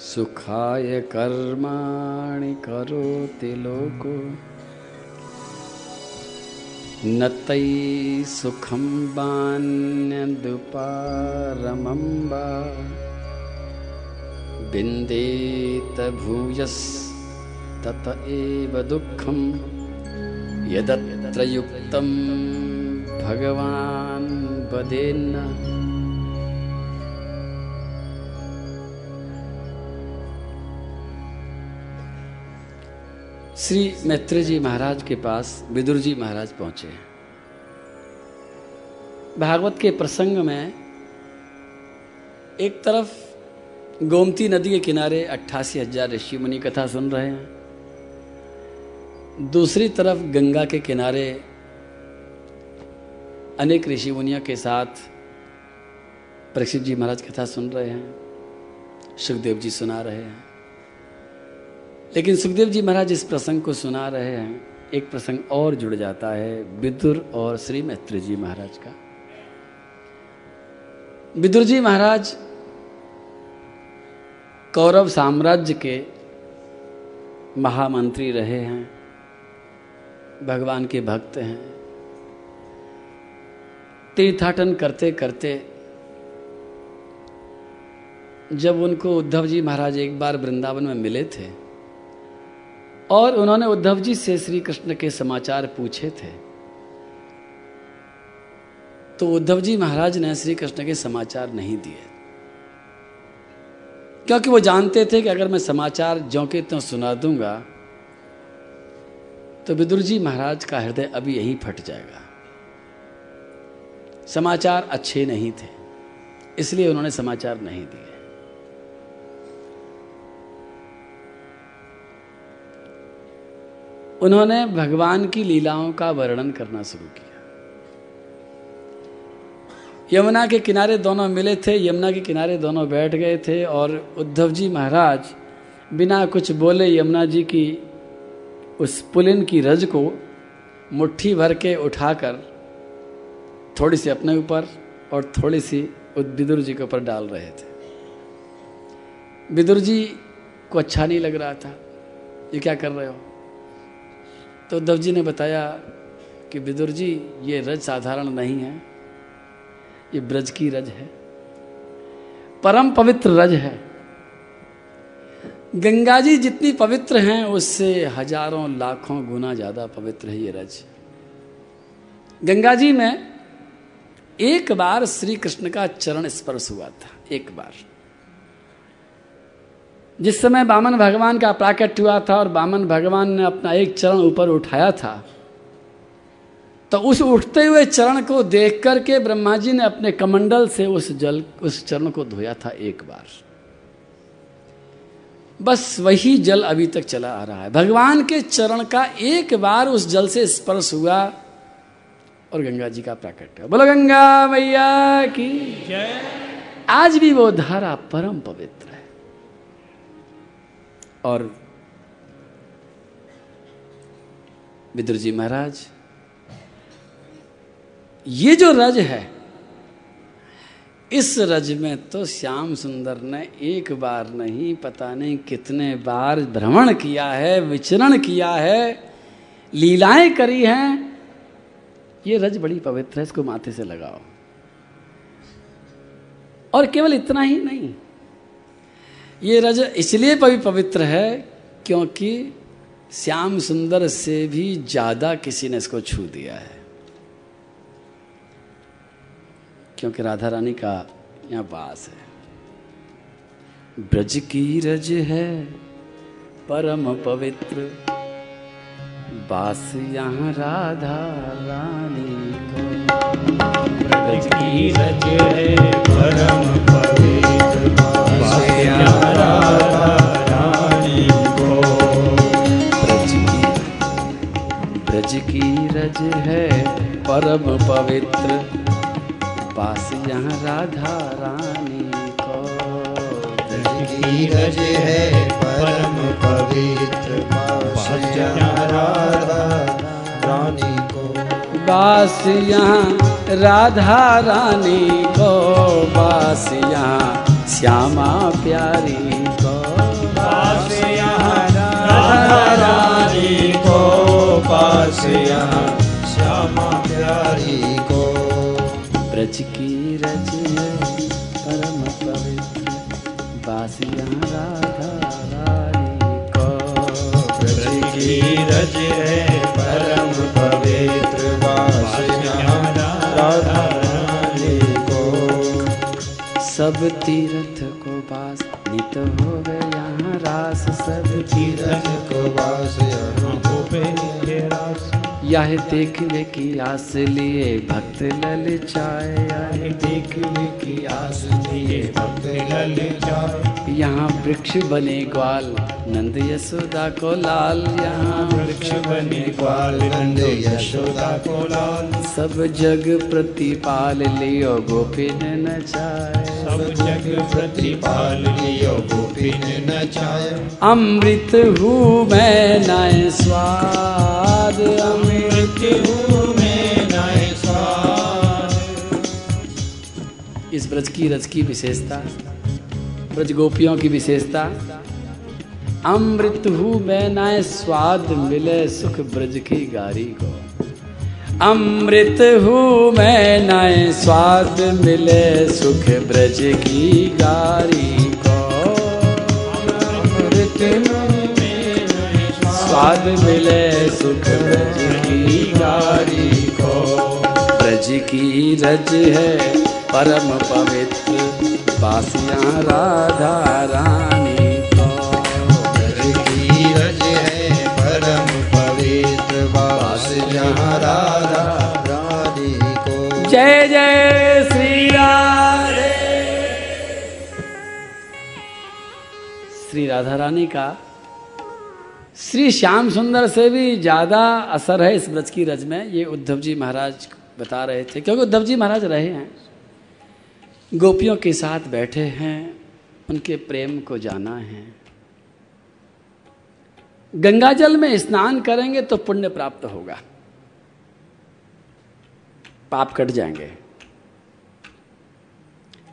सुखाय कर्माणि करोति लोको। न तै सुखं बान्यदुपारमम्बा। बिन्देत भूयस्तत एव दुःखं। यदत्र युक्तं भगवान् वदेन्न श्री मैत्री जी महाराज के पास विदुर जी महाराज पहुँचे। भागवत के प्रसंग में एक तरफ़ गोमती नदी के किनारे अट्ठासी हज़ार ऋषि मुनि कथा सुन रहे हैं। दूसरी तरफ़ गंगा के किनारे अनेक ऋषि मुनियों के साथ परीक्षित जी महाराज कथा सुन रहे हैं, सुखदेव जी सुना रहे हैं। लेकिन सुखदेव जी महाराज इस प्रसंग को सुना रहे हैं। एक प्रसंग और जुड़ जाता है, विदुर और श्री मैत्री जी महाराज का। विदुर जी महाराज कौरव साम्राज्य के महामंत्री रहे हैं, भगवान के भक्त हैं। तीर्थाटन करते करते जब उनको उद्धव जी महाराज एक बार वृंदावन में मिले थे और उन्होंने उद्धव जी से श्री कृष्ण के समाचार पूछे थे। तो उद्धव जी महाराज ने श्री कृष्ण के समाचार नहीं दिए। क्योंकि वो जानते थे कि अगर मैं समाचार ज्यों के त्यों सुना दूँगा तो विदुर जी महाराज का हृदय अभी यही फट जाएगा। समाचार अच्छे नहीं थे, इसलिए उन्होंने समाचार नहीं दिए। उन्होंने भगवान की लीलाओं का वर्णन करना शुरू किया। यमुना के किनारे दोनों मिले थे, यमुना के किनारे दोनों बैठ गए थे और उद्धव जी महाराज बिना कुछ बोले यमुना जी की उस पुलिन की रज को मुट्ठी भर के उठाकर थोड़ी सी अपने ऊपर और थोड़ी सी विदुर जी के ऊपर डाल रहे थे। विदुर जी को अच्छा नहीं लग रहा था। ये क्या कर रहे हो? तो उद्धव जी ने बताया कि विदुर जी, ये रज साधारण नहीं है। ये ब्रज की रज है। परम पवित्र रज है। गंगा जी जितनी पवित्र हैं, उससे हज़ारों, लाखों गुना ज़्यादा पवित्र है ये रज। गंगा जी में एक बार श्री कृष्ण का चरण स्पर्श हुआ था, एक बार। जिस समय बामन भगवान का प्राकट हुआ था और बामन भगवान ने अपना एक चरण ऊपर उठाया था तो उस उठते हुए चरण को देख करके ब्रह्मा जी ने अपने कमंडल से उस जल उस चरण को धोया था एक बार। बस वही जल अभी तक चला आ रहा है। भगवान के चरण का एक बार उस जल से स्पर्श हुआ और गंगा जी का प्राकट हुआ। बोलो गंगा मैया की जय। आज भी वो धारा परम पवित्र और विदुर जी महाराज, ये जो रज है, इस रज में तो श्याम सुंदर ने एक बार नहीं, पता नहीं कितने बार भ्रमण किया है, विचरण किया है, लीलाएँ करी हैं। ये रज बड़ी पवित्र है, इसको माथे से लगाओ। और केवल इतना ही नहीं ये रज इसलिए भी पवित्र है क्योंकि श्याम सुंदर से भी ज़्यादा किसी ने इसको छू दिया है। क्योंकि राधा रानी का यहाँ वास है। ब्रज की रज है, परम पवित्र। बास यहाँ राधा रानी को। ब्रज की रज है, परम पवित्र। ब्रज की रज है परम पवित्र। पास यहाँ राधा रानी को। ब्रज की रज है परम पवित्र। बास यहाँ राधा रानी को। बास यहाँ राधा रानी को। बास यहाँ श्यामा प्यारी को। पास यहाँ राधा रानी को पास यहाँ श्यामा प्यारी को ब्रज की रज परम पवित्र बासिया राधा रानी को ब्रज की रज परम पवित्र वास यहाँ राधा रानी को। सब तीर्थ यहाँ यह देखने की आस लिए भक्त ललचाए आए देखने की आस लिए भक्त ललचाए यहाँ वृक्ष बने ग्वाल नंद यशोदा को लाल। यहाँ वृक्ष बने ग्वाल नंद यशोदा को लाल। सब जग प्रतिपाल लियो गोपिन नचाए सब जग प्रतिपाल लियो गोपिन नचाए अमृत हूँ मैं नाय स्वाद। अमृत हूँ मैं नाय स्वाद। इस ब्रज की रज की विशेषता ब्रज गोपियों की विशेषता अमृत हूँ मैं नाय स्वाद मिले सुख ब्रज की गारी को। अमृत हूँ मैं नाय स्वाद मिले सुख ब्रज की गारी को। अमृत स्वाद मिले सुख ब्रज की गारी को। ब्रज की रज है परम पवित्र, बासियाँ राधा रानी श्री राधा रानी का। श्री श्याम सुंदर से भी ज़्यादा असर है इस ब्रज की रज में, ये उद्धव जी महाराज बता रहे थे। क्योंकि उद्धव जी महाराज रहे हैं, गोपियों के साथ बैठे हैं, उनके प्रेम को जाना है। गंगा जल में स्नान करेंगे तो पुण्य प्राप्त होगा। पाप कट जाएँगे।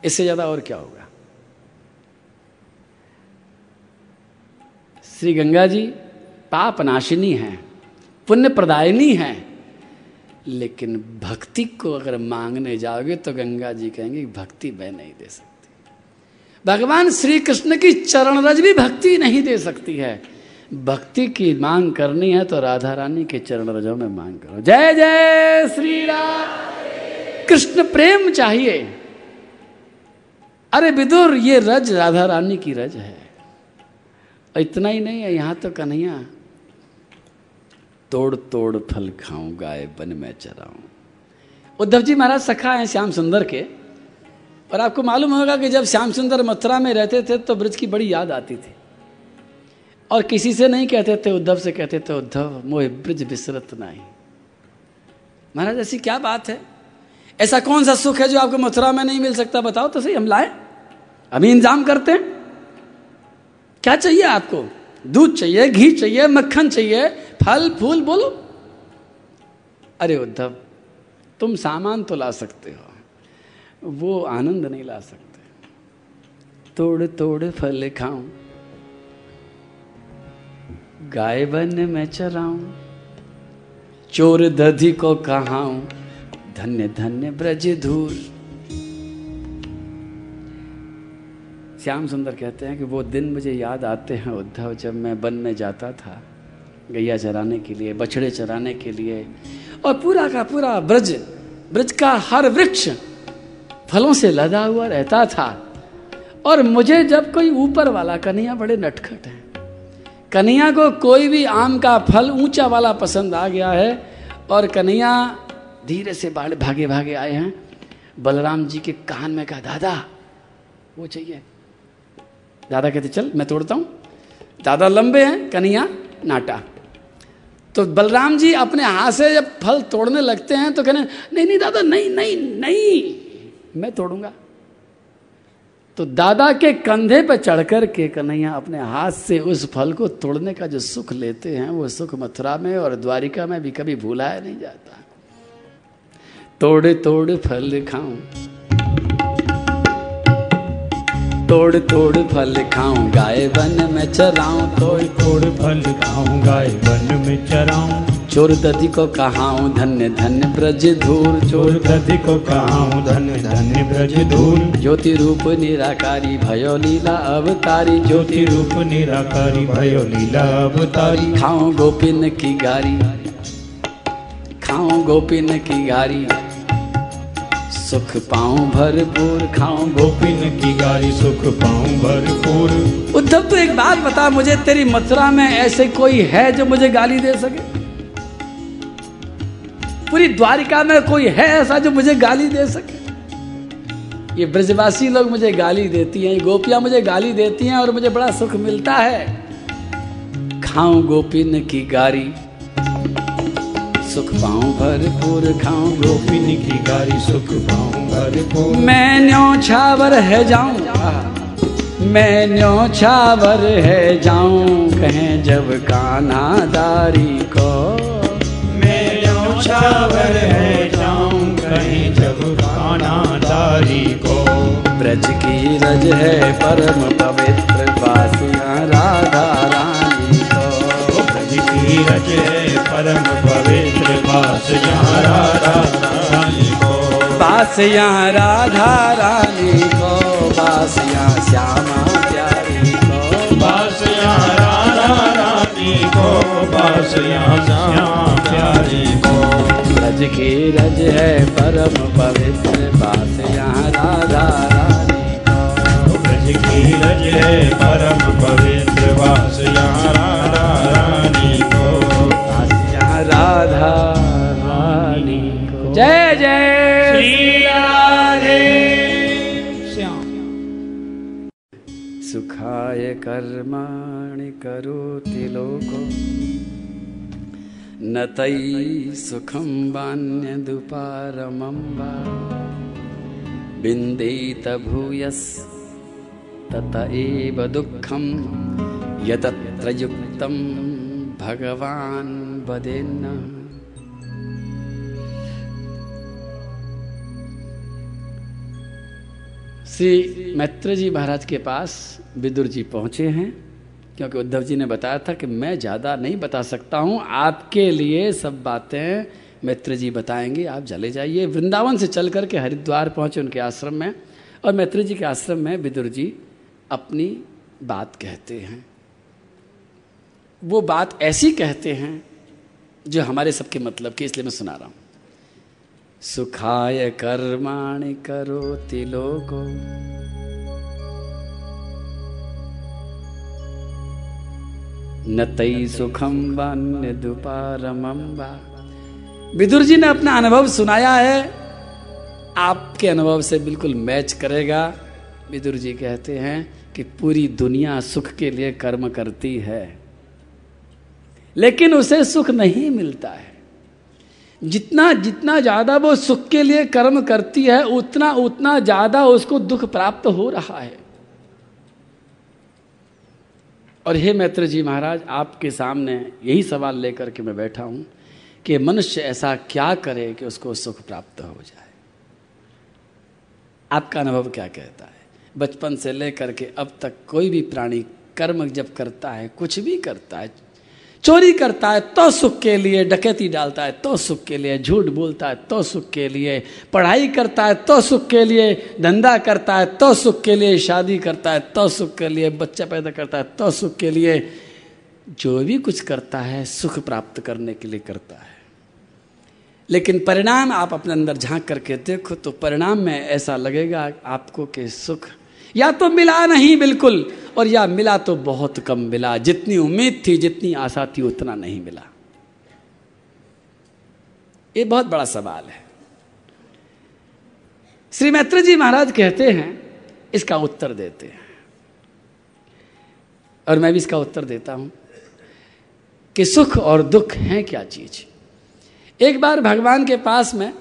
इससे ज़्यादा और क्या होगा? श्री गंगा जी पाप नाशिनी हैं, पुण्य प्रदायिनी हैं, लेकिन भक्ति को अगर मांगने जाओगे तो गंगा जी कहेंगे, भक्ति मैं नहीं दे सकती। भगवान श्री कृष्ण की चरण रज भी भक्ति नहीं दे सकती है। भक्ति की मांग करनी है तो राधा रानी के चरण रजों में मांग करो। जय जय श्री राम कृष्ण, प्रेम चाहिए। अरे विदुर, ये रज राधा रानी की रज है। इतना ही नहीं है, यहाँ तो कन्हैया। तोड़ तोड़ फल खाऊं, गाय बन में चराऊं। उद्धव जी महाराज सखा हैं श्याम सुंदर के, और आपको मालूम होगा कि जब श्याम सुंदर मथुरा में रहते थे तो ब्रज की बड़ी याद आती थी। और किसी से नहीं कहते थे, उद्धव से कहते थे, उद्धव, मोह ब्रज विसरत नहीं। महाराज, ऐसी क्या बात है? ऐसा कौन सा सुख है जो आपको मथुरा में नहीं मिल सकता? बताओ तो सही, हम लाए। अभी इंतज़ाम करते हैं। क्या चाहिए आपको? दूध चाहिए, घी चाहिए, मक्खन चाहिए, फल, फूल, बोलो। अरे उद्धव, तुम सामान तो ला सकते हो, वो आनंद नहीं ला सकते। तोड़ तोड़ फल खाऊं, गाय बन में चराऊं, चोर दधी को कहाऊं, धन्य धन्य ब्रज धूल। श्याम सुंदर कहते हैं कि वो दिन मुझे याद आते हैं, उद्धव, जब मैं वन में जाता था, गैया चराने के लिए, बछड़े चराने के लिए, और पूरा का पूरा ब्रज ब्रज का हर वृक्ष फलों से लदा हुआ रहता था। और मुझे जब कोई ऊपर वाला, कन्हैया बड़े नटखट हैं। कन्हैया को कोई भी आम का फल ऊँचा वाला पसंद आ गया है, और कन्हैया धीरे से भागे भागे आए हैं। बलराम जी के कान में कहा, दादा, वो चाहिए। दादा कहते, चल, मैं तोड़ता हूँ। दादा लंबे हैं, कन्हैया, नाटा। तो बलराम जी अपने हाथ से जब फल तोड़ने लगते हैं तो कहने, नहीं नहीं, दादा, नहीं नहीं नहीं, मैं तोड़ूँगा। तो दादा के कंधे पर चढ़कर के कन्हैया अपने हाथ से उस फल को तोड़ने का जो सुख लेते हैं, वो सुख मथुरा में और द्वारिका में भी कभी भूलाया नहीं जाता। तोड़ तोड़ फल खाऊं। तोड़ तोड़ फल खाऊं गाय वन में चराऊं तोड़ तोड़ फल खाऊं गाय वन में चराऊं। चोर दधी को कहाऊं धन्य धन्य ब्रज धूर चोर दधि को कहाऊं धन्य धन्य ब्रज धूल। ज्योति रूप निराकारी भयो लीला अवतारी। ज्योति रूप निराकारी भयो लीला अवतारी। खाऊं गोपिन की गारी खाऊं गोपिन की गारी। सुख पाऊँ भरपूर खाऊं। गोपिन की गारी सुख पाऊँ भरपूर। उद्धव तो एक बात बता मुझे तेरी मथुरा में ऐसे कोई है जो मुझे गाली दे सके? पूरी द्वारिका में कोई है ऐसा जो मुझे गाली दे सके? ये ब्रजवासी लोग मुझे गाली देती हैं गोपियाँ मुझे गाली देती हैं और मुझे बड़ा सुख मिलता है। खाऊं गोपिन की गारी सुख पाऊँ भरपूर खाऊं गोपिन की गारी सुख पाऊँ भरपूर। मैं न्यो छावर है जाऊँ मैं न्यो छावर है जाऊँ कहें जब कान्हा दारी को। मैं न्यौछावर है जाऊँ कहीं जब खाना दारी को। ब्रज की रज है परम पवित्र बासियाँ राधा रज है परम पवित्र पास यहाँ राधा रानी को। बासियाँ राधा रानी को बासियाँ श्यामा प्यारी को। पास यहाँ राधा रानी को पास यहाँ श्याम प्यारी को। ब्रज की रज है परम पवित्र बासियाँ राधा रानी को। ब्रज की रज है परम पवित्र वास कर्माणि करोति लोको। न तै सुखं वा विन्देत भूयस् तत एव दुःखं। यतत्र युक्तं भगवान् वदेन्न श्री मैत्र जी महाराज के पास विदुर जी पहुँचे हैं, क्योंकि उद्धव जी ने बताया था कि मैं ज़्यादा नहीं बता सकता हूँ। आपके लिए सब बातें मैत्र जी बताएँगे। आप चले जाइए। वृंदावन से चल करके हरिद्वार पहुँचे उनके आश्रम में, और मैत्र जी के आश्रम में विदुर जी अपनी बात कहते हैं। वो बात ऐसी कहते हैं जो हमारे सबके मतलब की, इसलिए मैं सुना रहा हूँ। सुखाय कर्माणि करोति लोको। न तई सुखम वान्य दुपारमम वा। विदुर जी ने अपना अनुभव सुनाया है। आपके अनुभव से बिल्कुल मैच करेगा। विदुर जी कहते हैं कि पूरी दुनिया सुख के लिए कर्म करती है। लेकिन उसे सुख नहीं मिलता है। जितना जितना ज़्यादा वो सुख के लिए कर्म करती है, उतना उतना ज़्यादा उसको दुख प्राप्त हो रहा है। और हे मैत्र जी महाराज, आपके सामने यही सवाल लेकर के मैं बैठा हूँ कि मनुष्य ऐसा क्या करे कि उसको सुख प्राप्त हो जाए। आपका अनुभव क्या कहता है? बचपन से लेकर के अब तक कोई भी प्राणी कर्म जब करता है, कुछ भी करता है चोरी करता है तो सुख के लिए डकैती डालता है तो सुख के लिए झूठ बोलता है तो सुख के लिए पढ़ाई करता है तो सुख के लिए धंधा करता है तो सुख के लिए शादी करता है तो सुख के लिए बच्चा पैदा करता है तो सुख के लिए जो भी कुछ करता है, सुख प्राप्त करने के लिए करता है। लेकिन परिणाम आप अपने अंदर झाँक करके देखो तो परिणाम में ऐसा लगेगा आपको कि सुख या तो मिला नहीं बिल्कुल, और या मिला तो बहुत कम मिला। जितनी उम्मीद थी, जितनी आशा थी, उतना नहीं मिला। ये बहुत बड़ा सवाल है। श्री मैत्र जी महाराज कहते हैं, इसका उत्तर देते हैं। और मैं भी इसका उत्तर देता हूँ। कि सुख और दुख हैं क्या चीज़? एक बार भगवान के पास में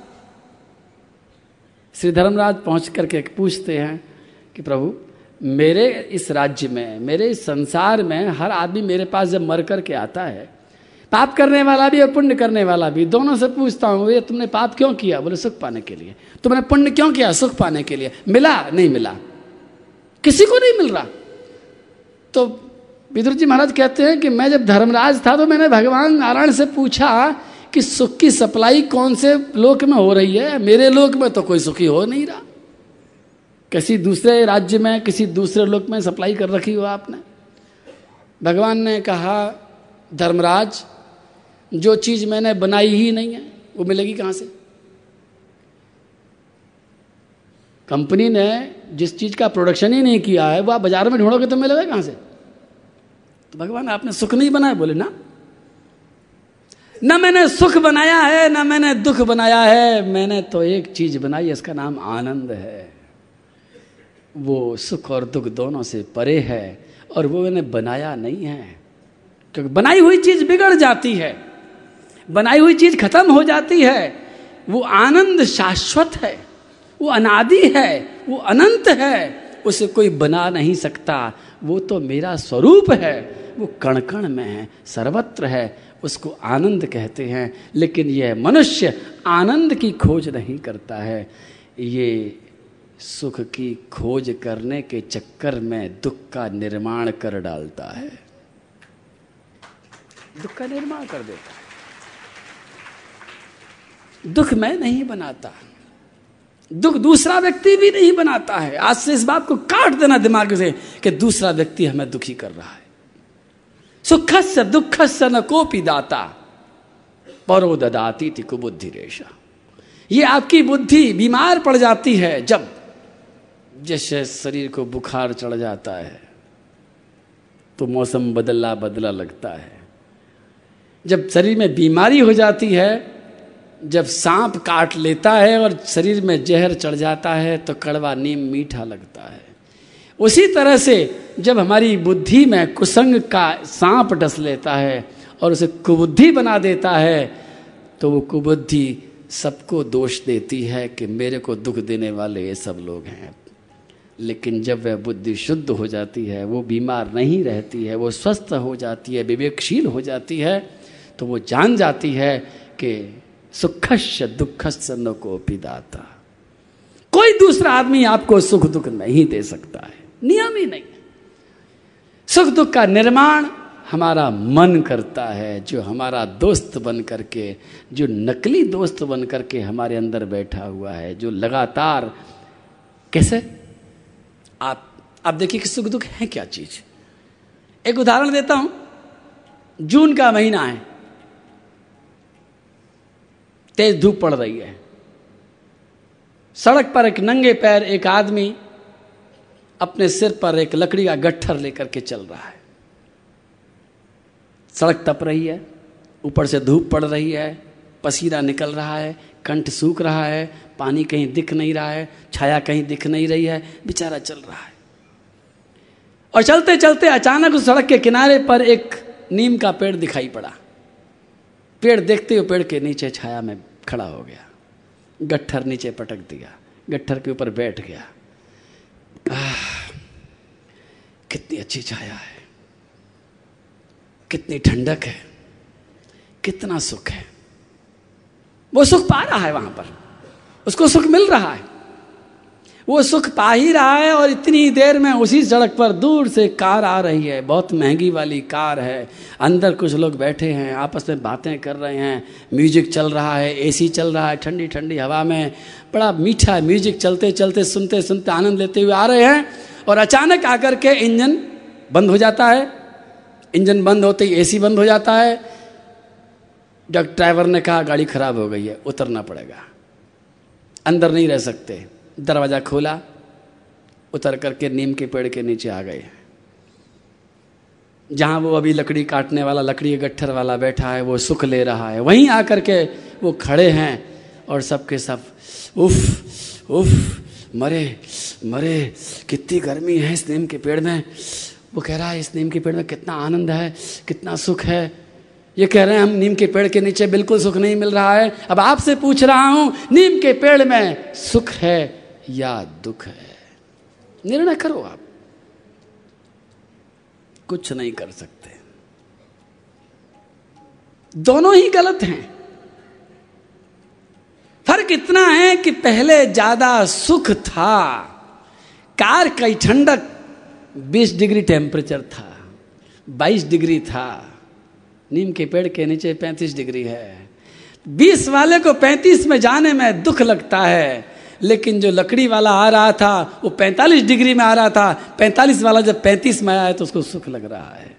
श्री धर्मराज पहुँच करके पूछते हैं कि प्रभु, मेरे इस राज्य में, मेरे इस संसार में हर आदमी मेरे पास जब मर करके आता है, पाप करने वाला भी और पुण्य करने वाला भी, दोनों से पूछता हूँ, ये तुमने पाप क्यों किया? बोले, सुख पाने के लिए। तुमने पुण्य क्यों किया? सुख पाने के लिए। मिला? नहीं मिला। किसी को नहीं मिल रहा। तो विदुर जी महाराज कहते हैं कि मैं जब धर्मराज था तो मैंने भगवान नारायण से पूछा कि सुख की सप्लाई कौन से लोक में हो रही है? मेरे लोक में तो कोई सुखी हो नहीं रहा। किसी दूसरे राज्य में, किसी दूसरे लोक में सप्लाई कर रखी हो आपने? भगवान ने कहा, धर्मराज, जो चीज़ मैंने बनाई ही नहीं है, वो मिलेगी कहाँ से? कंपनी ने जिस चीज़ का प्रोडक्शन ही नहीं किया है, वो आप बाज़ार में ढूंढोगे तो मिलेगा कहाँ से? तो भगवान, आपने सुख नहीं बनाया? बोले, ना। न मैंने सुख बनाया है, न मैंने दुख बनाया है, मैंने तो एक चीज़ बनाई, इसका नाम आनंद है। वो सुख और दुख दोनों से परे है और वो मैंने बनाया नहीं है। क्योंकि बनाई हुई चीज़ बिगड़ जाती है, बनाई हुई चीज़ खत्म हो जाती है। वो आनंद शाश्वत है, वो अनादि है, वो अनंत है, उसे कोई बना नहीं सकता। वो तो मेरा स्वरूप है, वो कण कण में है, सर्वत्र है, उसको आनंद कहते हैं। लेकिन यह मनुष्य आनंद की खोज नहीं करता है। ये सुख की खोज करने के चक्कर में दुख का निर्माण कर डालता है। दुख का निर्माण कर देता है। दुख मैं नहीं बनाता। दुख दूसरा व्यक्ति भी नहीं बनाता है। आज से इस बात को काट देना दिमाग से कि दूसरा व्यक्ति हमें दुखी कर रहा है। सुख से दुख से न कोपी दाता, परो ददाती थी कुबुद्धि रेशा ये आपकी बुद्धि बीमार पड़ जाती है जब जैसे शरीर को बुखार चढ़ जाता है तो मौसम बदला बदला लगता है। जब शरीर में बीमारी हो जाती है, जब सांप काट लेता है और शरीर में जहर चढ़ जाता है तो कड़वा नीम मीठा लगता है। उसी तरह से जब हमारी बुद्धि में कुसंग का सांप डस लेता है और उसे कुबुद्धि बना देता है तो वो कुबुद्धि सबको दोष देती है कि मेरे को दुख देने वाले ये सब लोग हैं। लेकिन जब वह बुद्धि शुद्ध हो जाती है, वो बीमार नहीं रहती है, वो स्वस्थ हो जाती है, विवेकशील हो जाती है तो वो जान जाती है कि सुखस्य दुखस्य न को पिदाता कोई दूसरा आदमी आपको सुख दुख नहीं दे सकता है। नियम ही नहीं सुख दुख का निर्माण हमारा मन करता है, जो हमारा दोस्त बन करके, जो नकली दोस्त बन करके हमारे अंदर बैठा हुआ है, जो लगातार, कैसे? आप आप देखिए कि सुख दुख है क्या चीज़? एक उदाहरण देता हूँ। जून का महीना है। तेज धूप पड़ रही है। सड़क पर एक नंगे पैर एक आदमी अपने सिर पर एक लकड़ी का गट्ठर लेकर के चल रहा है। सड़क तप रही है। ऊपर से धूप पड़ रही है। पसीना निकल रहा है। कंठ सूख रहा है। पानी कहीं दिख नहीं रहा है छाया कहीं दिख नहीं रही है बेचारा चल रहा है। और चलते चलते अचानक उस सड़क के किनारे पर एक नीम का पेड़ दिखाई पड़ा। पेड़ देखते हुए पेड़ के नीचे छाया में खड़ा हो गया। गट्ठर नीचे पटक दिया गट्ठर के ऊपर बैठ गया। आह, कितनी अच्छी छाया है कितनी ठंडक है कितना सुख है। वो सुख पा रहा है वहाँ पर। उसको सुख मिल रहा है। वो सुख पा ही रहा है और इतनी देर में उसी सड़क पर दूर से कार आ रही है। बहुत महँगी वाली कार है। अंदर कुछ लोग बैठे हैं, आपस में बातें कर रहे हैं। म्यूज़िक चल रहा है, एसी चल रहा है, ठंडी ठंडी हवा में। बड़ा मीठा म्यूज़िक चलते चलते, सुनते सुनते आनंद लेते हुए आ रहे हैं और अचानक आकर के इंजन बंद हो जाता है। इंजन बंद होते ही एसी बंद हो जाता है। ड्राइवर ने कहा, गाड़ी खराब हो गई है, उतरना पड़ेगा। अंदर नहीं रह सकते। दरवाज़ा खोला, उतर करके नीम के पेड़ के नीचे आ गए। जहाँ वो अभी लकड़ी काटने वाला, लकड़ी गट्ठर वाला बैठा है, वो सुख ले रहा है। वहीं आकर के वो खड़े हैं और सबके सब, उफ उफ, मरे मरे, कितनी गर्मी है इस नीम के पेड़ में। वो कह रहा है, इस नीम के पेड़ में कितना आनंद है, कितना सुख है। ये कह रहे हैं, हम नीम के पेड़ के नीचे बिल्कुल सुख नहीं मिल रहा है। अब आपसे पूछ रहा हूँ, नीम के पेड़ में सुख है या दुख है? निर्णय करो आप। कुछ नहीं कर सकते। दोनों ही गलत हैं। फ़र्क इतना है कि पहले ज़्यादा सुख था, कार की ठंडक बीस डिग्री टेम्परेचर था, बाईस डिग्री था। नीम के पेड़ के नीचे पैंतीस डिग्री है। बीस वाले को पैंतीस में जाने में दुख लगता है, लेकिन जो लकड़ी वाला आ रहा था, वो पैंतालीस डिग्री में आ रहा था। पैंतालीस वाला जब पैंतीस में आया है तो उसको सुख लग रहा है।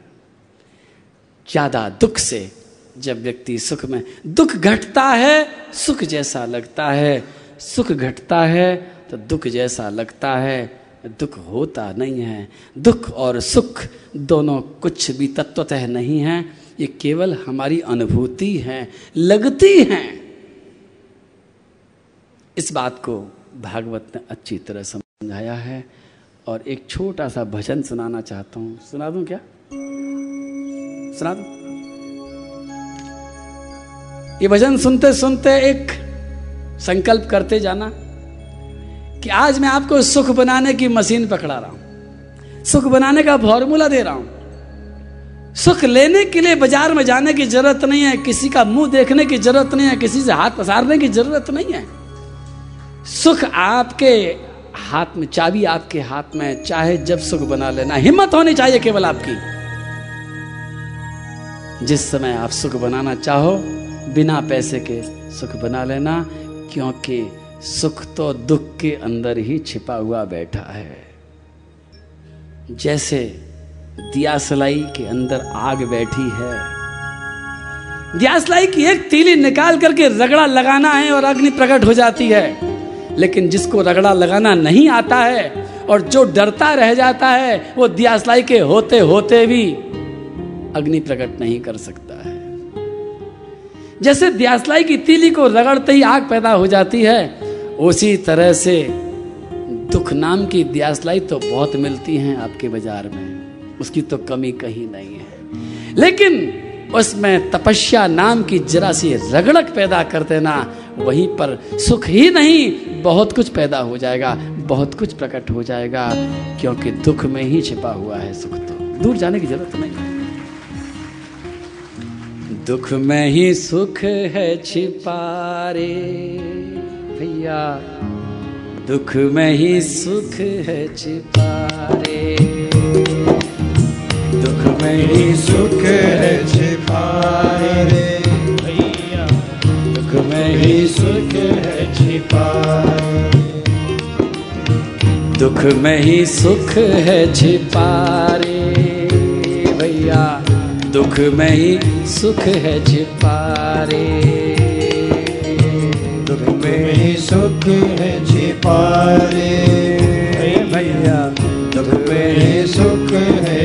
ज़्यादा दुख से जब व्यक्ति सुख में, दुख घटता है, सुख जैसा लगता है। सुख घटता है तो दुख जैसा लगता है। दुख होता नहीं है। दुख और सुख दोनों कुछ भी तत्वतः नहीं है। ये केवल हमारी अनुभूति है, लगती हैं। इस बात को भागवत ने अच्छी तरह समझाया है और एक छोटा सा भजन सुनाना चाहता हूँ। सुना दूँ क्या? सुना दूँ? ये भजन सुनते सुनते एक संकल्प करते जाना कि आज मैं आपको सुख बनाने की मशीन पकड़ा रहा हूँ। सुख बनाने का फॉर्मूला दे रहा हूँ। सुख लेने के लिए बाज़ार में जाने की ज़रूरत नहीं है, किसी का मुँह देखने की ज़रूरत नहीं है, किसी से हाथ पसारने की ज़रूरत नहीं है। सुख आपके हाथ में, चाबी आपके हाथ में, चाहे जब सुख बना लेना। हिम्मत होनी चाहिए केवल आपकी। जिस समय आप सुख बनाना चाहो, बिना पैसे के सुख बना लेना, क्योंकि सुख तो दुख के अंदर ही छिपा हुआ बैठा है। जैसे दियासलाई के अंदर आग बैठी है। दियासलाई की एक तीली निकाल करके रगड़ा लगाना है और अग्नि प्रकट हो जाती है। लेकिन जिसको रगड़ा लगाना नहीं आता है और जो डरता रह जाता है, वो दियासलाई के होते होते भी अग्नि प्रकट नहीं कर सकता है। जैसे दियासलाई की तीली को रगड़ते ही आग पैदा हो जाती है, उसी तरह से दुख नाम की दियासलाई तो बहुत मिलती हैं आपके बाज़ार में। उसकी तो कमी कहीं नहीं है। लेकिन उसमें तपस्या नाम की जरा सी रगड़क पैदा कर देना, वहीं पर सुख ही नहीं, बहुत कुछ पैदा हो जाएगा, बहुत कुछ प्रकट हो जाएगा, क्योंकि दुख में ही छिपा हुआ है सुख तो। दूर जाने की ज़रूरत नहीं दुख में ही सुख है छिपा रे भैया। दुख में ही सुख है छिपा रे दुख में ही सुख है छिपाए रे। भैया। दुख में ही सुख है छिपाए दुख में ही सुख है छिपा रे भैया। दुख में ही सुख है छिपा रे दुख में ही सुख है छिपाए रे भैया। दुख में ही सुख है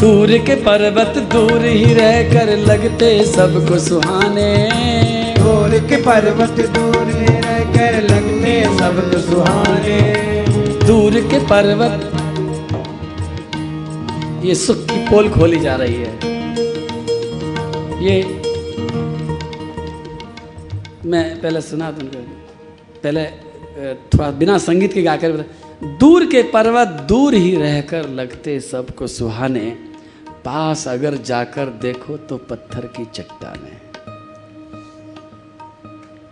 दूर के पर्वत दूर ही रह कर लगते सबको सुहाने। दूर के पर्वत दूर ही रह कर लगते सबको सुहाने। दूर के पर्वत ये सुख की पोल खोली जा रही है। ये मैं पहले सुना तुमको पहले थोड़ा बिना संगीत के गाकर बता दूर के पर्वत दूर ही रहकर लगते सबको सुहाने। पास अगर जाकर देखो तो पत्थर की चट्टाने।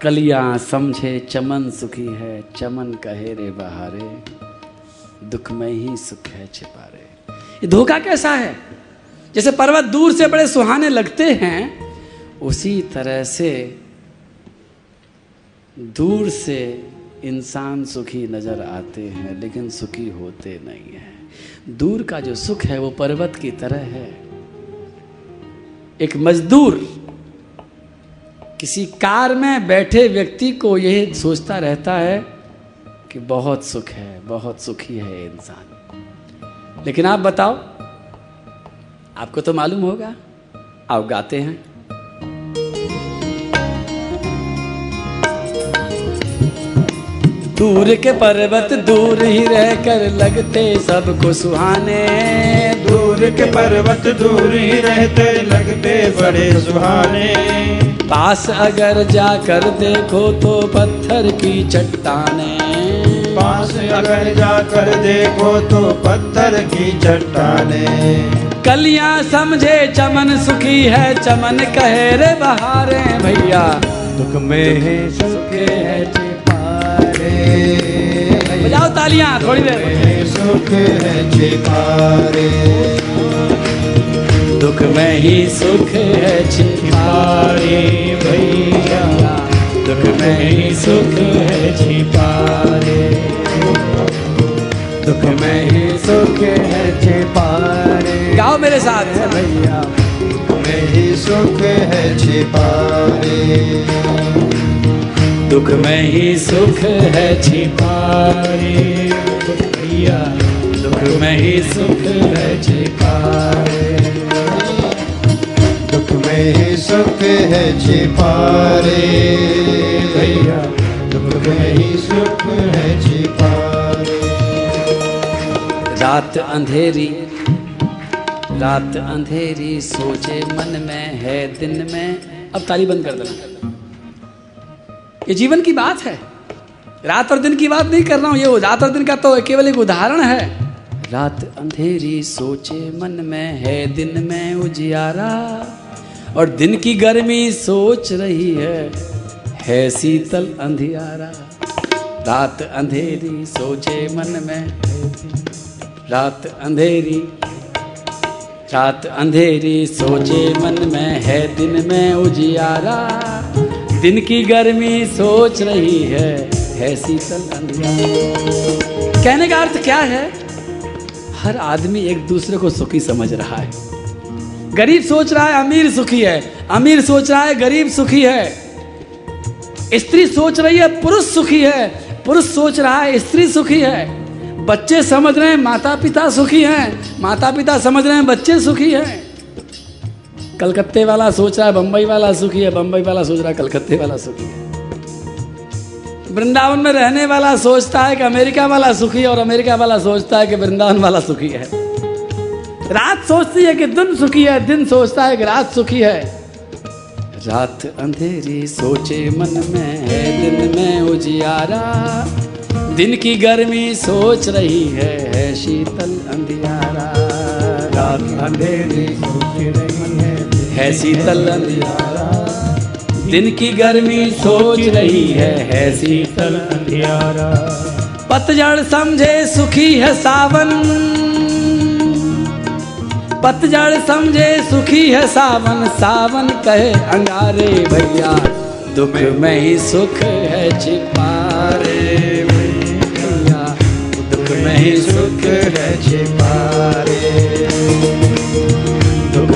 कलियाँ समझे, चमन सुखी है, चमन कहे रे बहारे। दुख में ही सुख है छिपा रे ये धोखा कैसा है? जैसे पर्वत दूर से बड़े सुहाने लगते हैं, उसी तरह से दूर से इंसान सुखी नज़र आते हैं, लेकिन सुखी होते नहीं हैं। दूर का जो सुख है, वो पर्वत की तरह है। एक मजदूर किसी कार में बैठे व्यक्ति को यह सोचता रहता है कि बहुत सुख है, बहुत सुखी है इंसान। लेकिन आप बताओ, आपको तो मालूम होगा, आप गाते हैं। दूर के पर्वत दूर ही रहकर लगते सबको सुहाने। दूर के पर्वत दूर ही रहते लगते बड़े सुहाने। पास अगर जाकर देखो तो पत्थर की चट्टाने। पास अगर जाकर देखो तो पत्थर की चट्टाने। कलियाँ समझे चमन सुखी है चमन कहे रे बहारे भैया। दुख में ही सुखे है बजाओ तालियाँ थोड़ी देर। सुख है छिपारे दुख में ही सुख है छिपारे भैया। दुख में ही सुख है छिपारे। दुख में ही सुख है छिपारे गाओ मेरे साथ। भैया। दुख में ही सुख है छिपारे। दुख में ही सुख है छिपारे। भैया दुख में ही सुख है छिपारे। दुख में ही सुख है छिपारे। भैया दुख में ही सुख है छिपारे। रात अंधेरी रात अंधेरी सोचे मन में है दिन में। अब ताली बंद कर देना। ये जीवन की बात है। रात और दिन की बात नहीं कर रहा हूँ, ये रात और दिन का तो केवल एक उदाहरण है। रात अंधेरी सोचे मन में है, दिन में उजियारा। और दिन की गर्मी सोच रही है है शीतल अंधियारा। रात अंधेरी सोचे मन में रात अंधेरी। रात अंधेरी सोचे मन में है, दिन में उजियारा। दिन की गर्मी सोच रही है है शीतल कहने का अर्थ क्या है? हर आदमी एक दूसरे को सुखी समझ रहा है। गरीब सोच रहा है, अमीर सुखी है। अमीर सोच रहा है, गरीब सुखी है। स्त्री सोच रही है, पुरुष सुखी है। पुरुष सोच रहा है, स्त्री सुखी है। बच्चे समझ रहे हैं माता पिता सुखी हैं। माता पिता समझ रहे हैं, बच्चे सुखी हैं। कलकत्ते वाला सोच रहा है, बंबई वाला सुखी है, बंबई वाला सोच रहा है, कलकत्ते वाला सुखी है। वृंदावन में रहने वाला सोचता है कि अमेरिका वाला सुखी है और अमेरिका वाला सोचता है कि वृंदावन वाला सुखी है। रात सोचती है कि दिन सुखी है, दिन सोचता है कि रात सुखी है। रात अंधेरी सोचे मन में है, दिन में उजियारा। दिन की गर्मी सोच रही है है शीतल अंधियारा। रात अंधेरी सोच रही है। है शीतल। दिन की गर्मी सोच रही है है शीतल पतझड़ समझे सुखी है सावन। पतझड़ समझे सुखी है सावन। सावन कहे अंगारे, भैया, दुख में ही सुख है छिपारे। भैया, दुख में ही सुख है छिपारे।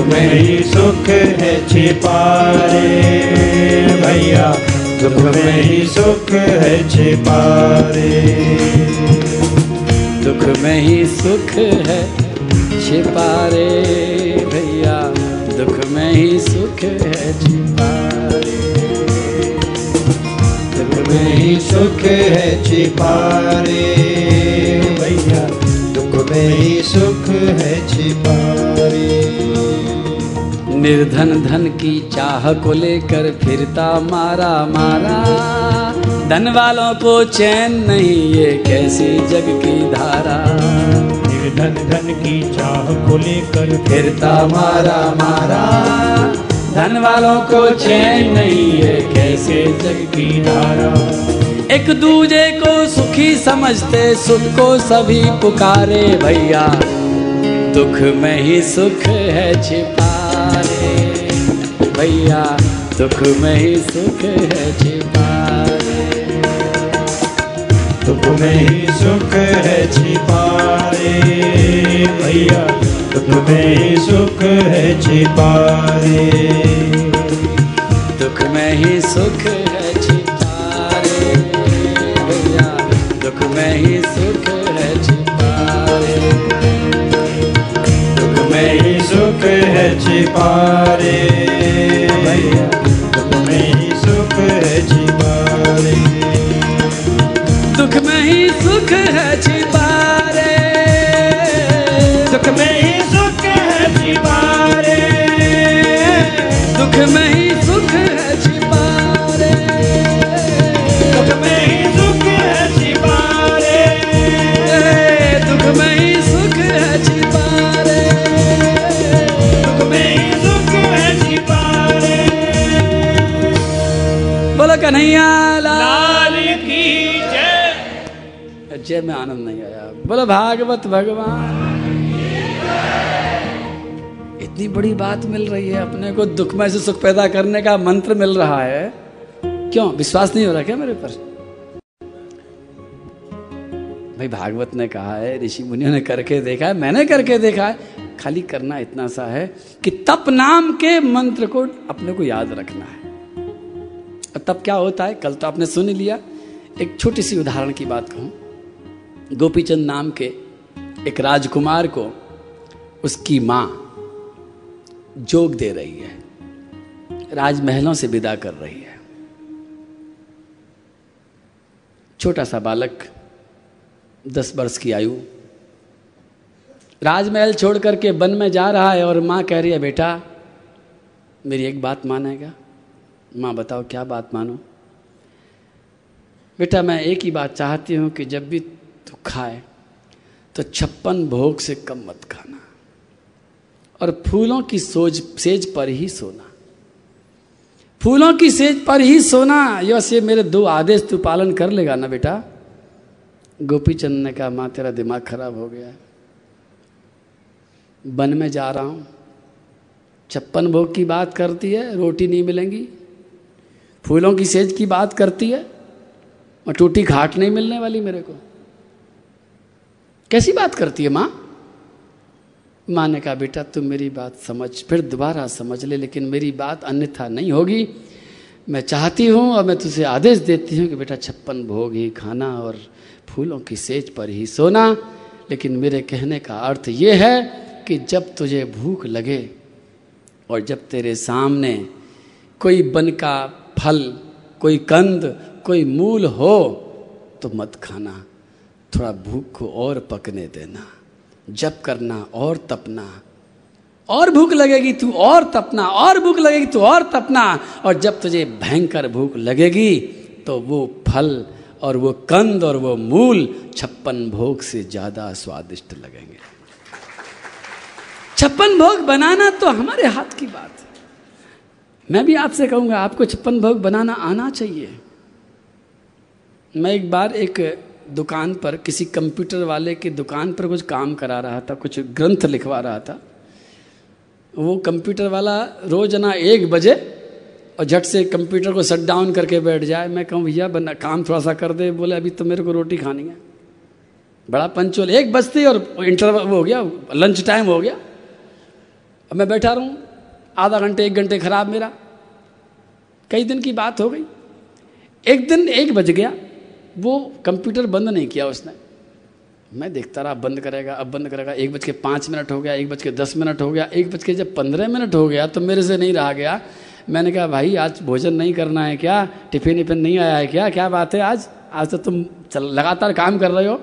में ही सुख है छिपारे भैया, दुख में ही सुख है छिपारे। दुख में ही सुख है छिपारे भैया, दुख में ही सुख है छिपारे। दुख में ही सुख है छिपारे भैया, दुख में ही सुख है छिपारे। निर्धन धन की चाह को लेकर फिरता मारा मारा। धन वालों को चैन नहीं ये कैसी जग की धारा। निर्धन धन की चाह को लेकर फिरता मारा मारा। धन वालों को चैन नहीं ये कैसे जग की धारा। एक दूजे को सुखी समझते सुख को सभी पुकारे। भैया दुख में ही सुख है छिपारे भैया दुख में ही सुख है छिपारे। दुख में ही सुख है छिपारे भैया दुख में ही सुख है छिपारे। दुख में ही सुख है भैया दुख में ही सुख है छिपारे। दुख में ही सुख है छिपारे कन्हैया लाल की जय। जय। में आनंद नहीं आया। बोलो भागवत भगवान। इतनी बड़ी बात मिल रही है अपने को दुख में से सुख पैदा करने का मंत्र मिल रहा है। क्यों? विश्वास नहीं हो रहा क्या मेरे पर? भाई भागवत ने कहा है ऋषि मुनियों ने करके देखा है मैंने करके देखा है। खाली करना इतना सा है कि तप नाम के मंत्र को अपने को याद रखना है। तब क्या होता है? कल तो आपने सुन लिया। एक छोटी सी उदाहरण की बात कहूँ। गोपीचंद नाम के एक राजकुमार को उसकी माँ जोग दे रही है। राजमहलों से विदा कर रही है। छोटा सा बालक, दस वर्ष की आयु। राजमहल छोड़ करके वन में जा रहा है और माँ कह रही है, बेटा, मेरी एक बात मानेगा। माँ, बताओ, क्या बात मानो? बेटा, मैं एक ही बात चाहती हूँ कि जब भी तू खाए तो छप्पन भोग से कम मत खाना और फूलों की सोज, सेज पर ही सोना। फूलों की सेज पर ही सोना यश ये मेरे दो आदेश तू पालन कर लेगा ना बेटा? गोपी चंद ने कहा, माँ, तेरा दिमाग खराब हो गया है। वन में जा रहा हूँ। छप्पन भोग की बात करती है, रोटी नहीं मिलेंगी। फूलों की सेज की बात करती है और टूटी घाट नहीं मिलने वाली मेरे को। कैसी बात करती है माँ? माँ ने कहा, बेटा, तुम मेरी बात समझ, फिर दोबारा समझ ले, लेकिन मेरी बात अन्यथा नहीं होगी। मैं चाहती हूँ और मैं तुझे आदेश देती हूँ कि, बेटा, छप्पन भोग ही खाना और फूलों की सेज पर ही सोना। लेकिन मेरे कहने का अर्थ ये है कि जब तुझे भूख लगे और जब तेरे सामने कोई बन का फल, कोई कंद, कोई मूल हो तो मत खाना। थोड़ा भूख को और पकने देना। जब करना, और तपना। और भूख लगेगी, तू और तपना। और भूख लगेगी, तू और तपना। और जब तुझे भयंकर भूख लगेगी तो वो फल, और वो कंद, और वो मूल छप्पन भोग से ज़्यादा स्वादिष्ट लगेंगे। छप्पन भोग बनाना तो हमारे हाथ की बात है। मैं भी आपसे कहूँगा, आपको छप्पन भोग बनाना आना चाहिए। मैं एक बार एक दुकान पर, किसी कंप्यूटर वाले की दुकान पर कुछ काम करा रहा था, कुछ ग्रंथ लिखवा रहा था। वो कंप्यूटर वाला रोज़ाना एक बजे और झट से कंप्यूटर को शट डाउन करके बैठ जाए। मैं कहूँ, भैया, बना, काम थोड़ा सा कर दे। बोले, अभी तो मेरे को रोटी खानी है। बड़ा पंचोल, एक बजते और इंटरवल हो गया लंच टाइम हो गया। अब मैं बैठा रहूँ आधा घंटे, एक घंटे खराब मेरा। कई दिन की बात हो गई। एक दिन एक बज गया। वो कंप्यूटर बंद नहीं किया उसने। मैं देखता रहा, बंद करेगा, अब बंद करेगा। एक बज के पाँच मिनट हो गया, एक बज के दस मिनट हो गया, एक बज के जब पंद्रह मिनट हो गया तो मेरे से नहीं रहा गया। मैंने कहा, भाई, आज भोजन नहीं करना है क्या? टिफ़िन विफिन नहीं आया है क्या? क्या बात है आज? आज तो तुम चल, लगातार काम कर रहे हो?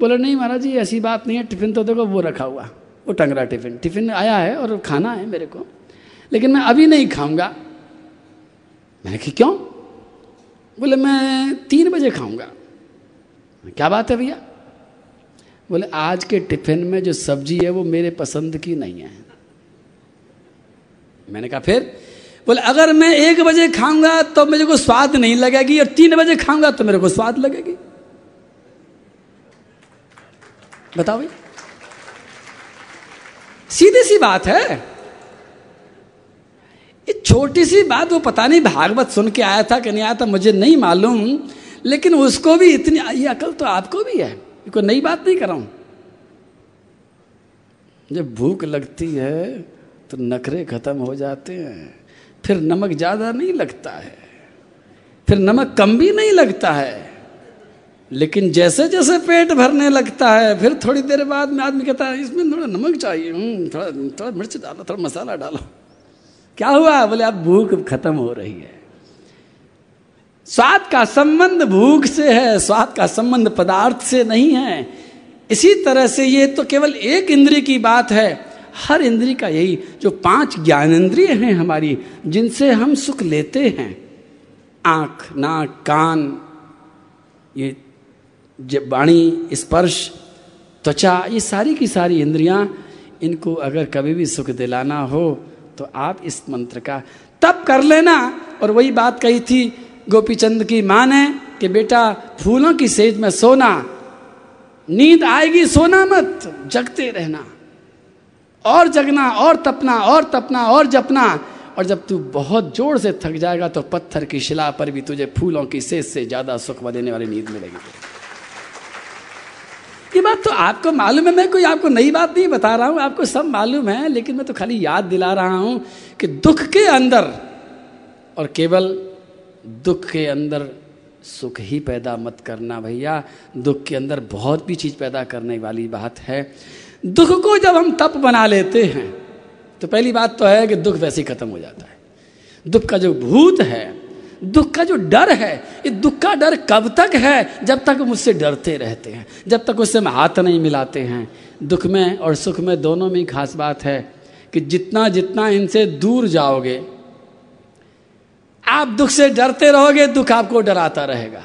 बोले, नहीं महाराज जी ऐसी बात नहीं है। टिफ़िन तो देखो, वो रखा हुआ वो टंग रहा टिफ़िन टिफ़िन आया है और खाना है मेरे को। लेकिन मैं अभी नहीं खाऊँगा। मैंने कहा, क्यों? बोले, मैं तीन बजे खाऊँगा। क्या बात है भैया? बोले, आज के टिफ़िन में जो सब्ज़ी है वो मेरे पसंद की नहीं है। मैंने कहा, फिर? बोले, अगर मैं एक बजे खाऊँगा तो मेरे को स्वाद नहीं लगेगी और तीन बजे खाऊँगा तो मेरे को स्वाद लगेगी। बताओ भाई सीधी सी बात है। ये छोटी सी बात, वो पता नहीं भागवत सुन के आया था कि नहीं आया था, मुझे नहीं मालूम, लेकिन उसको भी इतनी, ये अकल तो आपको भी है। कोई नई बात नहीं कर रहा हूँ। जब भूख लगती है तो नखरे खत्म हो जाते हैं। फिर नमक ज़्यादा नहीं लगता है। फिर नमक कम भी नहीं लगता है। लेकिन जैसे जैसे पेट भरने लगता है फिर थोड़ी देर बाद में आदमी कहता है इसमें थोड़ा नमक चाहिए हम्म, थोड़ा थोड़ा मिर्च डालो थोड़ा मसाला डालो। क्या हुआ? बोले आप भूख खत्म हो रही है। स्वाद का संबंध भूख से है स्वाद का संबंध पदार्थ से नहीं है। इसी तरह से ये तो केवल एक इंद्रिय की बात है। हर इंद्री का यही जो पाँच ज्ञानेन्द्रिय हैं हमारी जिनसे हम सुख लेते हैं। आँख नाक कान ये वाणी, स्पर्श, त्वचा, ये सारी की सारी इंद्रियाँ, इनको अगर कभी भी सुख दिलाना हो तो आप इस मंत्र का तब कर लेना। और वही बात कही थी गोपीचंद की माँ ने कि बेटा, फूलों की सेज में सोना, नींद आएगी, सोना मत, जगते रहना। और जगना, और तपना और तपना, और जपना। और जब तू बहुत ज़ोर से थक जाएगा तो पत्थर की शिला पर भी तुझे फूलों की सेज से ज़्यादा सुख देने वाली नींद मिलेगी। ये बात तो आपको मालूम है, मैं कोई आपको नई बात नहीं बता रहा हूँ, आपको सब मालूम है, लेकिन मैं तो खाली याद दिला रहा हूँ कि दुख के अंदर और केवल दुख के अंदर सुख ही पैदा मत करना भैया। दुख के अंदर बहुत भी चीज़ पैदा करने वाली बात है। दुख को जब हम तप बना लेते हैं तो पहली बात तो है कि दुख वैसे ही खत्म हो जाता है। दुख का जो भूत है दुख का जो डर है, ये दुख का डर कब तक है? जब तक मुझसे डरते रहते हैं, जब तक उससे हम हाथ नहीं मिलाते हैं। दुख में और सुख में दोनों में खास बात है कि जितना जितना इनसे दूर जाओगे, आप दुख से डरते रहोगे, दुख आपको डराता रहेगा।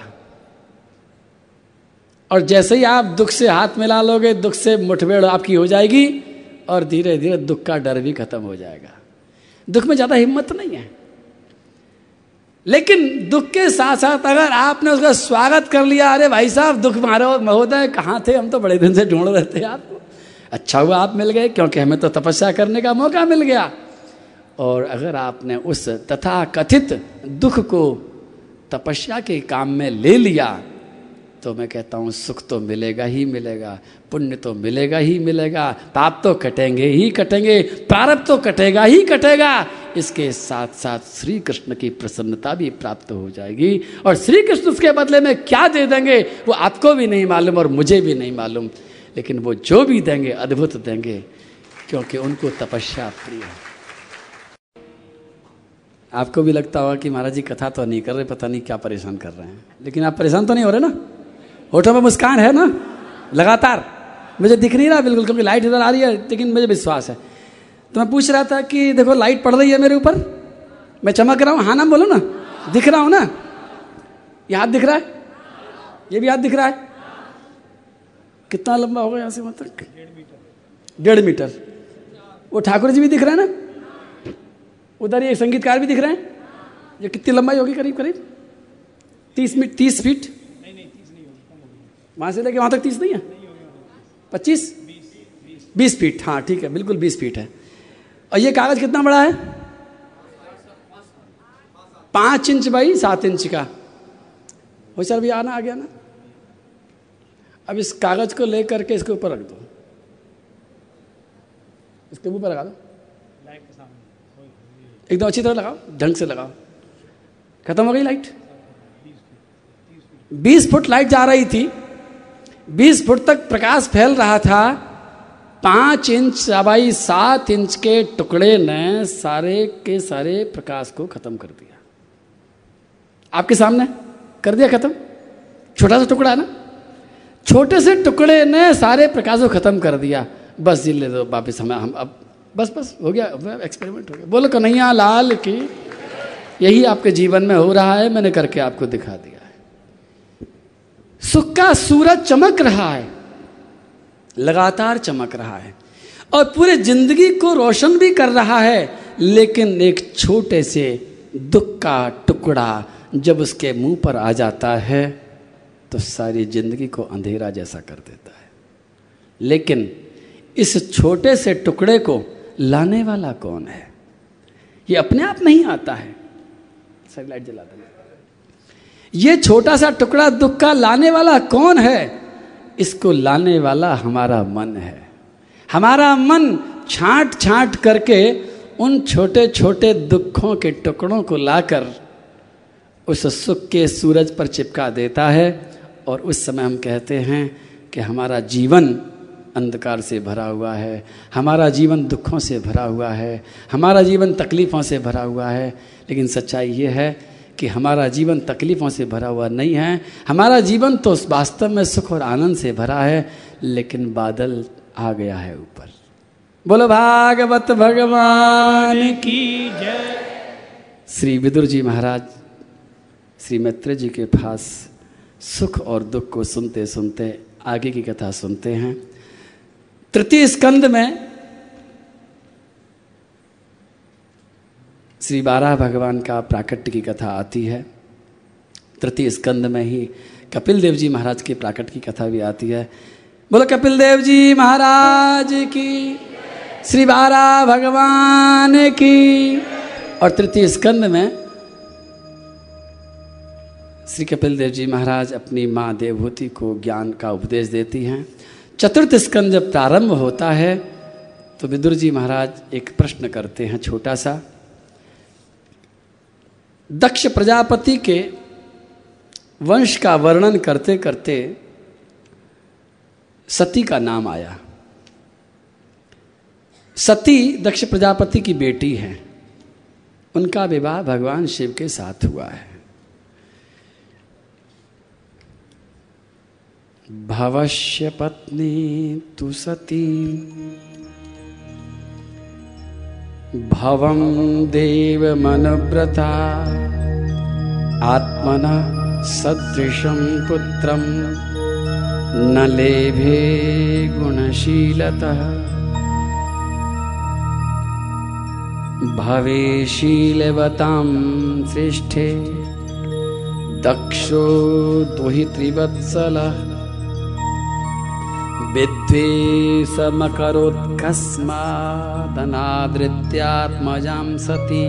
और जैसे ही आप दुख से हाथ मिला लोगे, दुख से मुठभेड़ आपकी हो जाएगी और धीरे धीरे दुख का डर भी खत्म हो जाएगा। दुख में ज़्यादा हिम्मत नहीं है। लेकिन दुख के साथ साथ अगर आपने उसका स्वागत कर लिया, अरे भाई साहब, दुख मारे, महोदय, कहाँ थे? हम तो बड़े दिन से ढूंढ रहे थे आपको अच्छा हुआ आप मिल गए, क्योंकि हमें तो तपस्या करने का मौका मिल गया। और अगर आपने उस तथा कथित दुख को तपस्या के काम में ले लिया तो मैं कहता हूँ, सुख तो मिलेगा ही मिलेगा, पुण्य तो मिलेगा ही मिलेगा, पाप तो कटेंगे ही कटेंगे, प्रारब्ध तो कटेगा ही कटेगा। इसके साथ साथ श्री कृष्ण की प्रसन्नता भी प्राप्त हो जाएगी। और श्री कृष्ण उसके बदले में क्या दे देंगे, वो आपको भी नहीं मालूम और मुझे भी नहीं मालूम। लेकिन वो जो भी देंगे, अद्भुत देंगे, क्योंकि उनको तपस्या प्रिय है। आपको भी लगता होगा कि महाराज जी कथा तो नहीं कर रहे, पता नहीं क्या परेशान कर रहे हैं। लेकिन आप परेशान तो नहीं हो रहे ना? होठों में मुस्कान है ना? लगातार। मुझे दिख नहीं रहा बिल्कुल, क्योंकि लाइट इधर आ रही है, लेकिन मुझे विश्वास है। तो मैं पूछ रहा था कि देखो लाइट पड़ रही है मेरे ऊपर? मैं चमक रहा हूँ। हाँ ना बोलो ना। दिख रहा हूँ ना? ये हाथ दिख रहा है? ये भी हाथ दिख रहा है? कितना लंबा होगा यहाँ से मतलब डेढ़ मीटर। वो ठाकुर जी भी दिख रहे हैं ना? उधर ये संगीतकार भी दिख रहे हैं? ये कितनी लंबाई होगी? करीब करीब? तीस मिनट तीस फीट वहाँ से लेके वहाँ तक तीस नहीं है? पच्चीस? बीस फीट हाँ ठीक है। बिल्कुल बीस फीट है। और ये कागज़ कितना बड़ा है? पाँच इंच बाई सात इंच का। वो सर भी आना आ गया ना। अब इस कागज़ को लेकर के इसके ऊपर रख दो। इसके ऊपर लगा दो। एकदम अच्छी तरह लगाओ, ढंग से लगाओ। खत्म हो गई लाइट? बीस फुट लाइट जा रही थी। बीस फुट तक प्रकाश फैल रहा था। पाँच इंच सवाई सात इंच के टुकड़े ने सारे के सारे प्रकाश को खत्म कर दिया। आपके सामने कर दिया खत्म? छोटा सा टुकड़ा ना? छोटे से टुकड़े ने सारे प्रकाश को खत्म कर दिया। बस जी, ले दो वापिस हमें, हम अब, बस बस, हो गया एक्सपेरिमेंट हो गया। बोलो, कन्हैया लाल की, यही आपके जीवन में हो रहा है, मैंने करके आपको दिखा दिया है। सुख का सूरज चमक रहा है। लगातार चमक रहा है और पूरे ज़िंदगी को रोशन भी कर रहा है, लेकिन एक छोटे से दुख का टुकड़ा जब उसके मुँह पर आ जाता है तो सारी ज़िंदगी को अंधेरा जैसा कर देता है। लेकिन इस छोटे से टुकड़े को लाने वाला कौन है? ये अपने आप नहीं आता है। सर लाइट जला ये छोटा सा टुकड़ा दुख का लाने वाला कौन है? इसको लाने वाला हमारा मन है। हमारा मन छांट छांट करके उन छोटे छोटे दुखों के टुकड़ों को लाकर उस सुख के सूरज पर चिपका देता है और उस समय हम कहते हैं कि हमारा जीवन अंधकार से भरा हुआ है, हमारा जीवन दुखों से भरा हुआ है, हमारा जीवन तकलीफ़ों से भरा हुआ है। लेकिन सच्चाई ये है कि हमारा जीवन तकलीफ़ों से भरा हुआ नहीं है। हमारा जीवन तो वास्तव में सुख और आनंद से भरा है, लेकिन बादल आ गया है ऊपर। बोलो, भागवत भगवान की जय। श्री विदुर जी महाराज, श्री मैत्र जी के पास सुख और दुख को सुनते सुनते आगे की कथा सुनते हैं। तृतीय स्कंद में श्री बारह भगवान का प्राकट्य की कथा आती है। तृतीय स्कंद में ही कपिल देव जी महाराज के प्राकट की कथा भी आती है। बोलो, कपिल देव जी महाराज की, श्री बारा भगवान की। और तृतीय स्कंद में श्री कपिल देव जी महाराज अपनी माँ देवभूति को ज्ञान का उपदेश देती हैं। चतुर्थ स्कंद जब प्रारंभ होता है तो विदुर जी महाराज एक प्रश्न करते हैं छोटा सा। दक्ष प्रजापति के वंश का वर्णन करते करते सती का नाम आया। सती दक्ष प्रजापति की बेटी है। उनका विवाह भगवान शिव के साथ हुआ है। भवश्य पत्नी तु सती भवं देवमनुव्रता। आत्मना सदृशं पुत्रं। न लेभे गुणशीलतः। भवेशीलवतां श्रेष्ठे दक्षो दुहित्रिवत्सलः विद्वेषमकरोत्कस्मादनादृत्यात्मजां सती।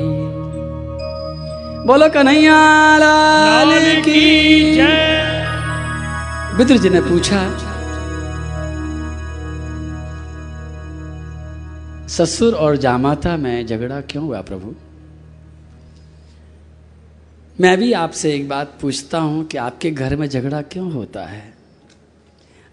बोलो कन्हैया लाल की विद्र जी ने पूछा ससुर और जामाता में झगड़ा क्यों हुआ प्रभु? मैं भी आपसे एक बात पूछता हूँ कि आपके घर में झगड़ा क्यों होता है?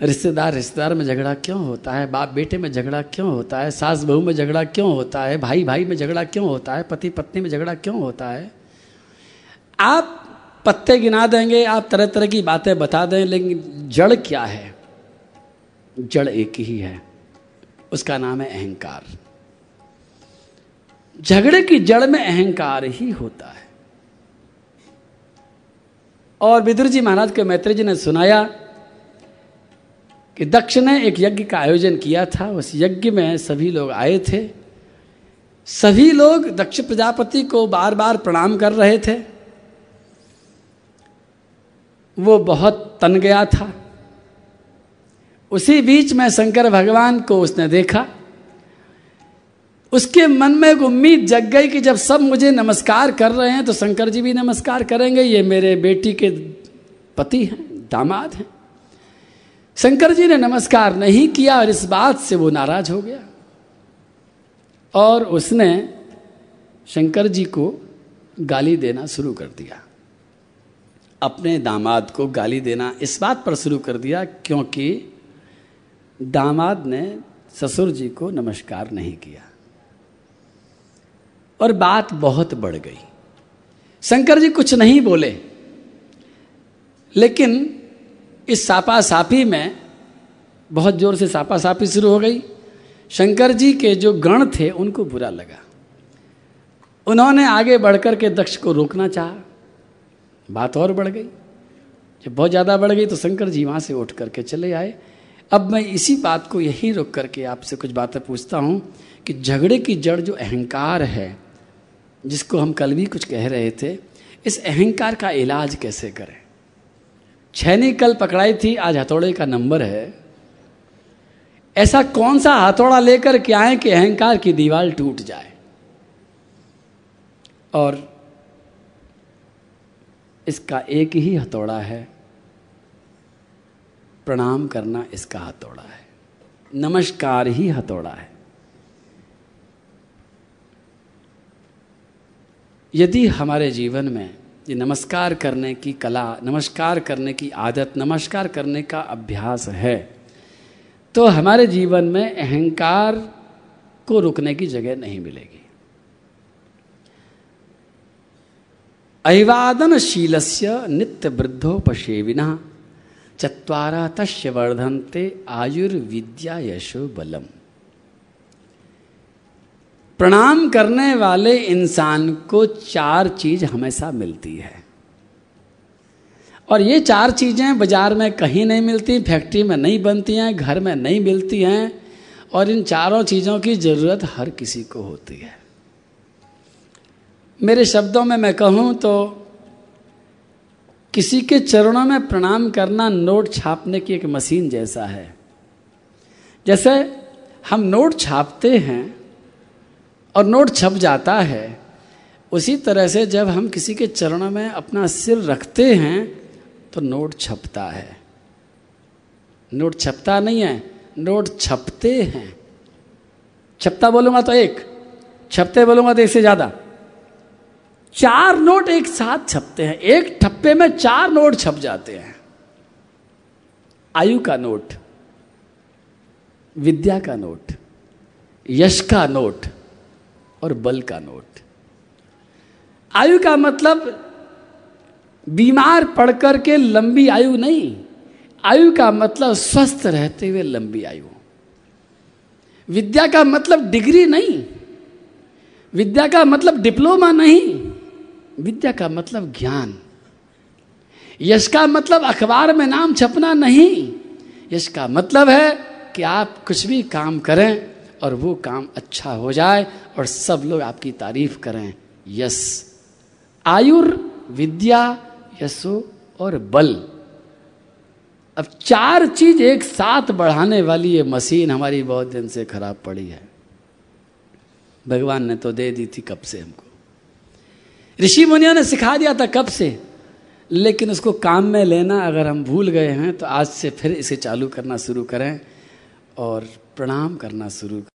रिश्तेदार रिश्तेदार में झगड़ा क्यों होता है? बाप बेटे में झगड़ा क्यों होता है? सास बहू में झगड़ा क्यों होता है? भाई भाई में झगड़ा क्यों होता है? पति पत्नी में झगड़ा क्यों होता है? आप पत्ते गिना देंगे, आप तरह तरह की बातें बता दें, लेकिन जड़ क्या है? जड़ एक ही है। उसका नाम है अहंकार। झगड़े की जड़ में अहंकार ही होता है। और विदुर जी महाराज के मैत्री जी ने सुनाया कि दक्ष ने एक यज्ञ का आयोजन किया था। उस यज्ञ में सभी लोग आए थे। सभी लोग दक्ष प्रजापति को बार बार प्रणाम कर रहे थे। वो बहुत तन गया था। उसी बीच में शंकर भगवान को उसने देखा। उसके मन में एक उम्मीद जग गई कि जब सब मुझे नमस्कार कर रहे हैं तो शंकर जी भी नमस्कार करेंगे। ये मेरे बेटी के पति हैं, दामाद हैं। शंकर जी ने नमस्कार नहीं किया और इस बात से वो नाराज़ हो गया। और उसने शंकर जी को गाली देना शुरू कर दिया। अपने दामाद को गाली देना इस बात पर शुरू कर दिया क्योंकि दामाद ने ससुर जी को नमस्कार नहीं किया। और बात बहुत बढ़ गई। शंकर जी कुछ नहीं बोले, लेकिन इस सापा सापी में बहुत ज़ोर से सापा सापी शुरू हो गई। शंकर जी के जो गण थे, उनको बुरा लगा। उन्होंने आगे बढ़कर के दक्ष को रोकना चाहा। बात और बढ़ गई। जब बहुत ज़्यादा बढ़ गई तो शंकर जी वहाँ से उठ करके चले आए। अब मैं इसी बात को यहीं रोक करके आपसे कुछ बातें पूछता हूँ कि झगड़े की जड़ जो अहंकार है, जिसको हम कल भी कुछ कह रहे थे, इस अहंकार का इलाज कैसे करें? छैनी कल पकड़ाई थी, आज हथौड़े का नंबर है। ऐसा कौन सा हथौड़ा लेकर के आए कि अहंकार की दीवार टूट जाए? और इसका एक ही हथौड़ा है। प्रणाम करना इसका हथौड़ा है। नमस्कार ही हथौड़ा है। यदि हमारे जीवन में ये नमस्कार करने की कला, नमस्कार करने की आदत, नमस्कार करने का अभ्यास है। तो हमारे जीवन में अहंकार को रुकने की जगह नहीं मिलेगी। अभिवादनशील से नित्य वृद्धोपसेविना चत्वारा तस्य वर्धनते आयुर्विद्या यशो बलम। प्रणाम करने वाले इंसान को चार चीज़ हमेशा मिलती है। और ये चार चीज़ें बाज़ार में कहीं नहीं मिलती, फैक्ट्री में नहीं बनती हैं, घर में नहीं मिलती हैं, और इन चारों चीज़ों की ज़रूरत हर किसी को होती है। मेरे शब्दों में मैं कहूँ तो किसी के चरणों में प्रणाम करना नोट छापने की एक मशीन जैसा है। जैसे हम नोट छापते हैं और नोट छप जाता है। उसी तरह से जब हम किसी के चरणों में अपना सिर रखते हैं तो नोट छपता है। नोट छपता नहीं है, नोट छपते हैं। छपता बोलूँगा तो एक, छपते बोलूँगा तो एक से ज़्यादा। चार नोट एक साथ छपते हैं, एक ठप्पे में चार नोट छप जाते हैं। आयु का नोट, विद्या का नोट, यश का नोट और बल का नोट। आयु का मतलब बीमार पड़ कर के लंबी आयु नहीं। आयु का मतलब स्वस्थ रहते हुए लंबी आयु। विद्या का मतलब डिग्री नहीं। विद्या का मतलब डिप्लोमा नहीं। विद्या का मतलब ज्ञान। यश का मतलब अखबार में नाम छपना नहीं। यश का मतलब है कि आप कुछ भी काम करें और वो काम अच्छा हो जाए और सब लोग आपकी तारीफ़ करें। यस। आयुर, विद्या, यशो और बल। अब चार चीज़ एक साथ बढ़ाने वाली ये मशीन हमारी बहुत दिन से खराब पड़ी है। भगवान ने तो दे दी थी कब से हमको। ऋषि मुनियों ने सिखा दिया था कब से, लेकिन उसको काम में लेना अगर हम भूल गए हैं तो आज से फिर इसे चालू करना शुरू करें और प्रणाम करना शुरू